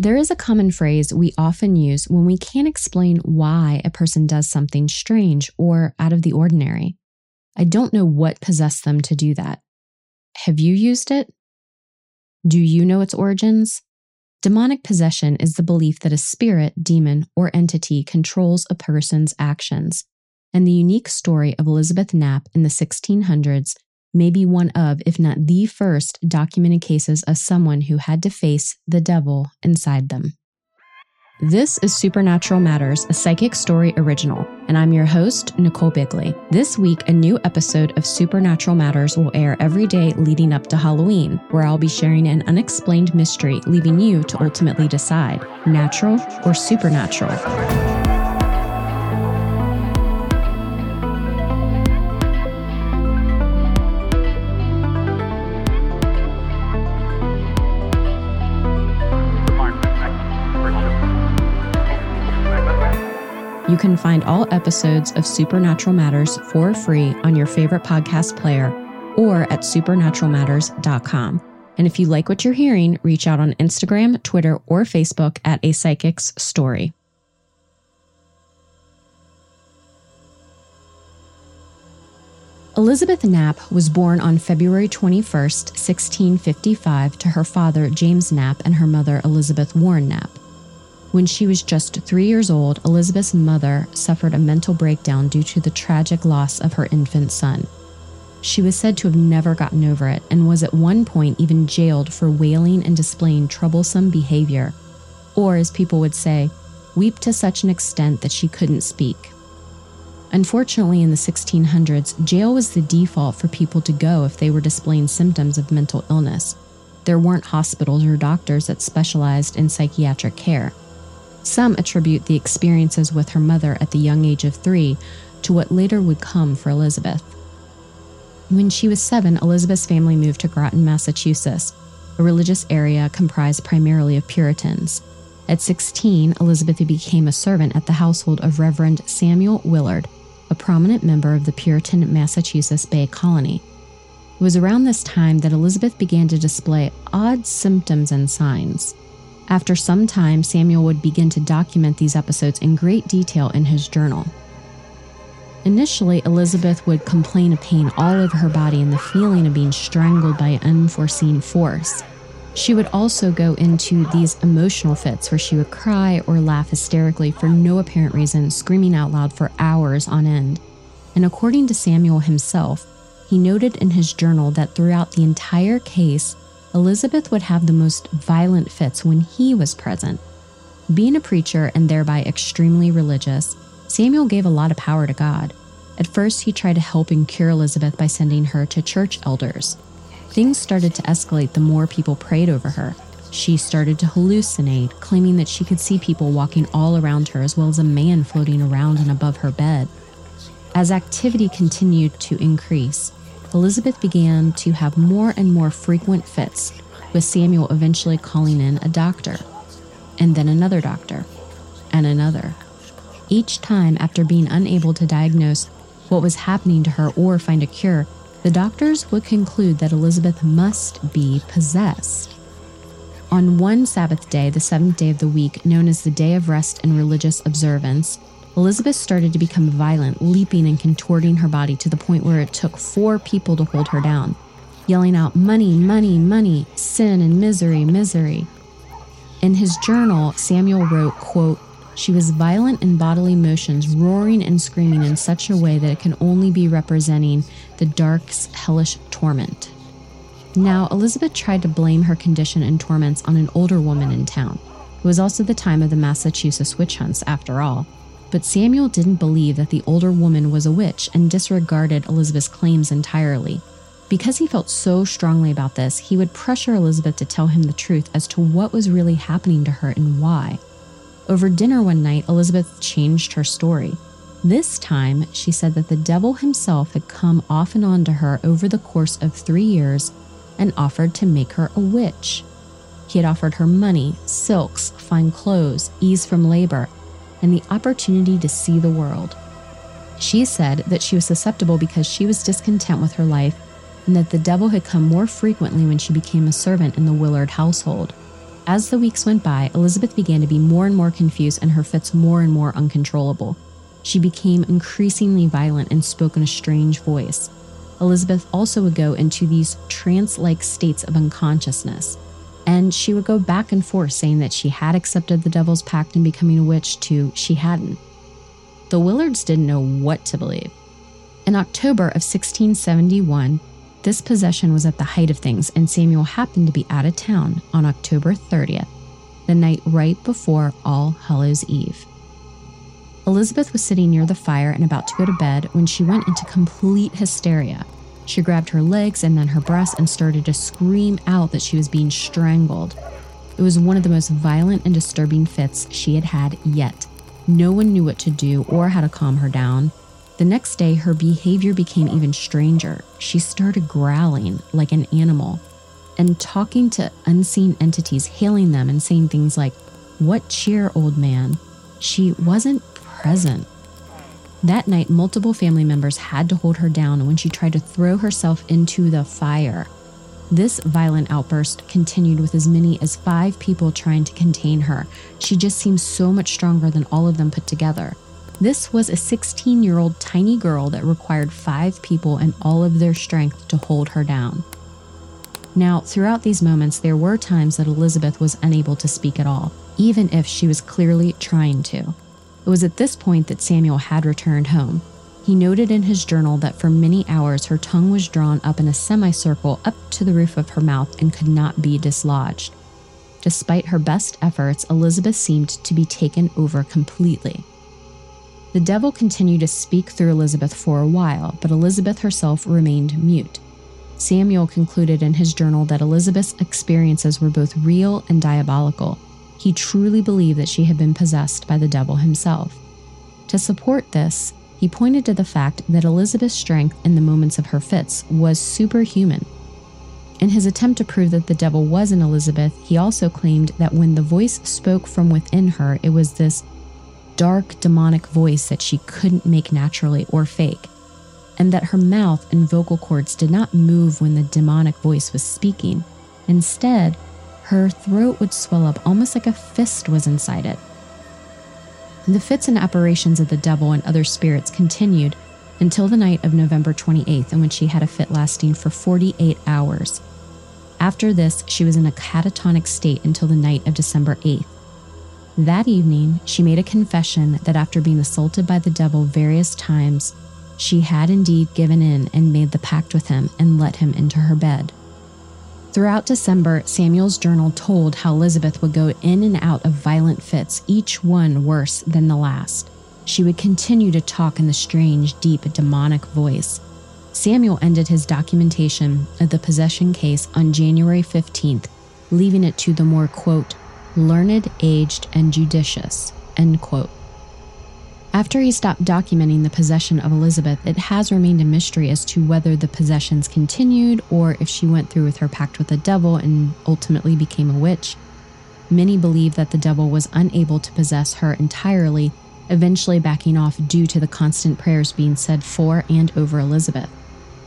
There is a common phrase we often use when we can't explain why a person does something strange or out of the ordinary. I don't know what possessed them to do that. Have you used it? Do you know its origins? Demonic possession is the belief that a spirit, demon, or entity controls a person's actions. And the unique story of Elizabeth Knapp in the 1600s may be one of, if not the first, documented cases of someone who had to face the devil inside them. This is Supernatural Matters, a psychic story original, and I'm your host, Nicole Bigley. This week, a new episode of Supernatural Matters will air every day leading up to Halloween, where I'll be sharing an unexplained mystery, leaving you to ultimately decide natural or supernatural. You can find all episodes of Supernatural Matters for free on your favorite podcast player or at supernaturalmatters.com. And if you like what you're hearing, reach out on Instagram, Twitter, or Facebook at A Psychic's Story. Elizabeth Knapp was born on February 21st, 1655, to her father, James Knapp, and her mother, Elizabeth Warren Knapp. When she was just three years old, Elizabeth's mother suffered a mental breakdown due to the tragic loss of her infant son. She was said to have never gotten over it and was at one point even jailed for wailing and displaying troublesome behavior, or as people would say, weep to such an extent that she couldn't speak. Unfortunately, in the 1600s, jail was the default for people to go if they were displaying symptoms of mental illness. There weren't hospitals or doctors that specialized in psychiatric care. Some attribute the experiences with her mother at the young age of three to what later would come for Elizabeth. When she was seven, Elizabeth's family moved to Groton, Massachusetts, a religious area comprised primarily of Puritans. At 16, Elizabeth became a servant at the household of Reverend Samuel Willard, a prominent member of the Puritan Massachusetts Bay Colony. It was around this time that Elizabeth began to display odd symptoms and signs. After some time, Samuel would begin to document these episodes in great detail in his journal. Initially, Elizabeth would complain of pain all over her body and the feeling of being strangled by unforeseen force. She would also go into these emotional fits where she would cry or laugh hysterically for no apparent reason, screaming out loud for hours on end. And according to Samuel himself, he noted in his journal that throughout the entire case, Elizabeth would have the most violent fits when he was present. Being a preacher and thereby extremely religious, Samuel gave a lot of power to God. At first, he tried to help and cure Elizabeth by sending her to church elders. Things started to escalate the more people prayed over her. She started to hallucinate, claiming that she could see people walking all around her as well as a man floating around and above her bed. As activity continued to increase, Elizabeth began to have more and more frequent fits, with Samuel eventually calling in a doctor, and then another doctor, and another. Each time, after being unable to diagnose what was happening to her or find a cure, the doctors would conclude that Elizabeth must be possessed. On one Sabbath day, the seventh day of the week, known as the Day of Rest and Religious Observance, Elizabeth started to become violent, leaping and contorting her body to the point where it took four people to hold her down, yelling out, Money, money, money, sin and misery, misery. In his journal, Samuel wrote, quote, she was violent in bodily motions, roaring and screaming in such a way that it can only be representing the dark's hellish torment. Now, Elizabeth tried to blame her condition and torments on an older woman in town. It was also the time of the Massachusetts witch hunts, after all. But Samuel didn't believe that the older woman was a witch and disregarded Elizabeth's claims entirely. Because he felt so strongly about this, he would pressure Elizabeth to tell him the truth as to what was really happening to her and why. Over dinner one night, Elizabeth changed her story. This time, she said that the devil himself had come off and on to her over the course of three years and offered to make her a witch. He had offered her money, silks, fine clothes, ease from labor, and the opportunity to see the world. She said that she was susceptible because she was discontent with her life and that the devil had come more frequently when she became a servant in the Willard household. As the weeks went by, Elizabeth began to be more and more confused and her fits more and more uncontrollable. She became increasingly violent and spoke in a strange voice. Elizabeth also would go into these trance like states of unconsciousness. And she would go back and forth saying that she had accepted the devil's pact and becoming a witch to she hadn't. The Willards didn't know what to believe. In October of 1671, this possession was at the height of things, and Samuel happened to be out of town on October 30th, the night right before All Hallows Eve. Elizabeth was sitting near the fire and about to go to bed when she went into complete hysteria. She grabbed her legs and then her breasts and started to scream out that she was being strangled. It was one of the most violent and disturbing fits she had had yet. No one knew what to do or how to calm her down. The next day, her behavior became even stranger. She started growling like an animal and talking to unseen entities, hailing them and saying things like, What cheer, old man? She wasn't present. That night, multiple family members had to hold her down when she tried to throw herself into the fire. This violent outburst continued with as many as five people trying to contain her. She just seemed so much stronger than all of them put together. This was a 16 year old tiny girl that required five people and all of their strength to hold her down. Now, throughout these moments, there were times that Elizabeth was unable to speak at all, even if she was clearly trying to. It was at this point that Samuel had returned home. He noted in his journal that for many hours her tongue was drawn up in a semicircle up to the roof of her mouth and could not be dislodged. Despite her best efforts, Elizabeth seemed to be taken over completely. The devil continued to speak through Elizabeth for a while, but Elizabeth herself remained mute. Samuel concluded in his journal that Elizabeth's experiences were both real and diabolical, he truly believed that she had been possessed by the devil himself. To support this, he pointed to the fact that Elizabeth's strength in the moments of her fits was superhuman. In his attempt to prove that the devil was in Elizabeth, he also claimed that when the voice spoke from within her, it was this dark, demonic voice that she couldn't make naturally or fake, and that her mouth and vocal cords did not move when the demonic voice was speaking. Instead, her throat would swell up almost like a fist was inside it. The fits and apparitions of the devil and other spirits continued until the night of November 28th, in which she had a fit lasting for 48 hours. After this, she was in a catatonic state until the night of December 8th. That evening, she made a confession that after being assaulted by the devil various times, she had indeed given in and made the pact with him and let him into her bed. Throughout December, Samuel's journal told how Elizabeth would go in and out of violent fits, each one worse than the last. She would continue to talk in the strange, deep, demonic voice. Samuel ended his documentation of the possession case on January 15th, leaving it to the more, quote, learned, aged, and judicious, end quote. After he stopped documenting the possession of Elizabeth, it has remained a mystery as to whether the possessions continued or if she went through with her pact with the devil and ultimately became a witch. Many believe that the devil was unable to possess her entirely, eventually backing off due to the constant prayers being said for and over Elizabeth.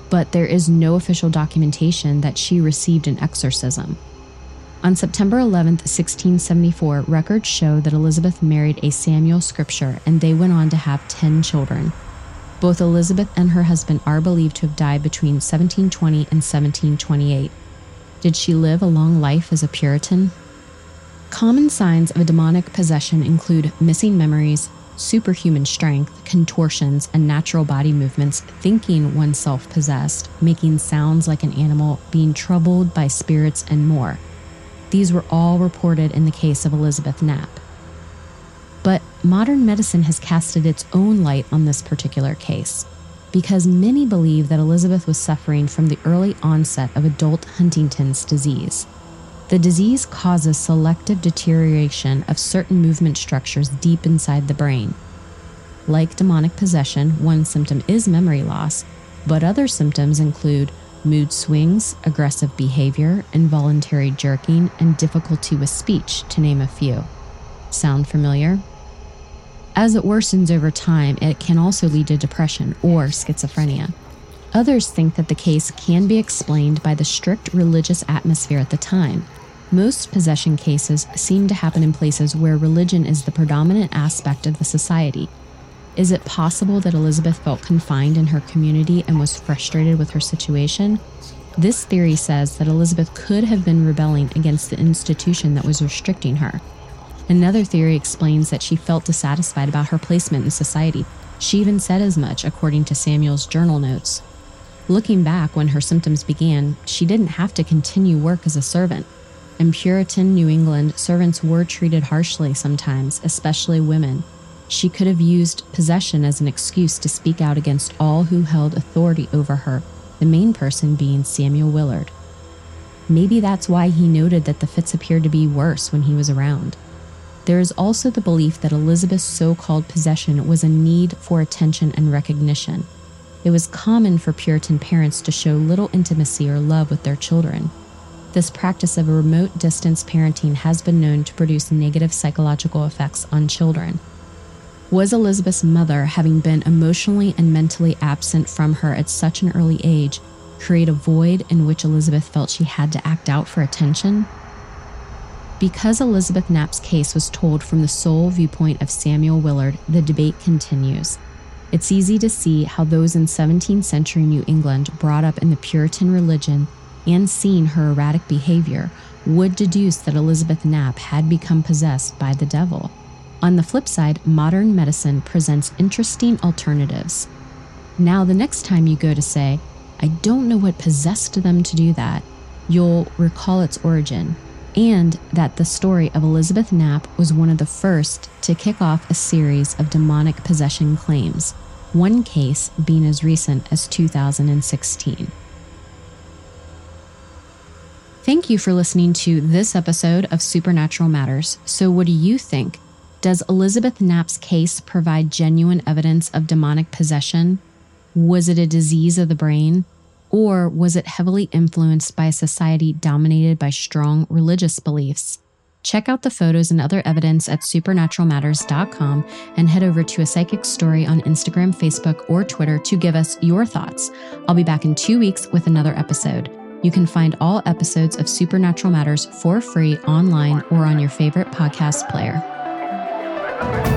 But there is no official documentation that she received an exorcism. On September 11, 1674, records show that Elizabeth married a Samuel Scripture and they went on to have 10 children. Both Elizabeth and her husband are believed to have died between 1720 and 1728. Did she live a long life as a Puritan? Common signs of a demonic possession include missing memories, superhuman strength, contortions, and natural body movements, thinking oneself possessed, making sounds like an animal, being troubled by spirits, and more. These were all reported in the case of Elizabeth Knapp. But modern medicine has casted its own light on this particular case because many believe that Elizabeth was suffering from the early onset of adult Huntington's disease. The disease causes selective deterioration of certain movement structures deep inside the brain. Like demonic possession, one symptom is memory loss, but other symptoms include mood swings, aggressive behavior, involuntary jerking, and difficulty with speech, to name a few. Sound familiar? As it worsens over time, it can also lead to depression or schizophrenia. Others think that the case can be explained by the strict religious atmosphere at the time. Most possession cases seem to happen in places where religion is the predominant aspect of the society. Is it possible that Elizabeth felt confined in her community and was frustrated with her situation? This theory says that Elizabeth could have been rebelling against the institution that was restricting her. Another theory explains that she felt dissatisfied about her placement in society. She even said as much, according to Samuel's journal notes. Looking back when her symptoms began, she didn't have to continue work as a servant. In Puritan New England, servants were treated harshly sometimes, especially women. She could have used possession as an excuse to speak out against all who held authority over her, the main person being Samuel Willard. Maybe that's why he noted that the fits appeared to be worse when he was around. There is also the belief that Elizabeth's so called possession was a need for attention and recognition. It was common for Puritan parents to show little intimacy or love with their children. This practice of remote distance parenting has been known to produce negative psychological effects on children. Was Elizabeth's mother, having been emotionally and mentally absent from her at such an early age, create a void in which Elizabeth felt she had to act out for attention? Because Elizabeth Knapp's case was told from the sole viewpoint of Samuel Willard, the debate continues. It's easy to see how those in 17th century New England brought up in the Puritan religion and seeing her erratic behavior would deduce that Elizabeth Knapp had become possessed by the devil. On the flip side, modern medicine presents interesting alternatives. Now, the next time you go to say, I don't know what possessed them to do that, you'll recall its origin and that the story of Elizabeth Knapp was one of the first to kick off a series of demonic possession claims one case being as recent as 2016. Thank you for listening to this episode of Supernatural Matters. So, what do you think? Does Elizabeth Knapp's case provide genuine evidence of demonic possession? Was it a disease of the brain? Or was it heavily influenced by a society dominated by strong religious beliefs? Check out the photos and other evidence at supernaturalmatters.com and head over to a psychic story on Instagram, Facebook, or Twitter to give us your thoughts. I'll be back in two weeks with another episode. You can find all episodes of Supernatural Matters for free online or on your favorite podcast player. Bye.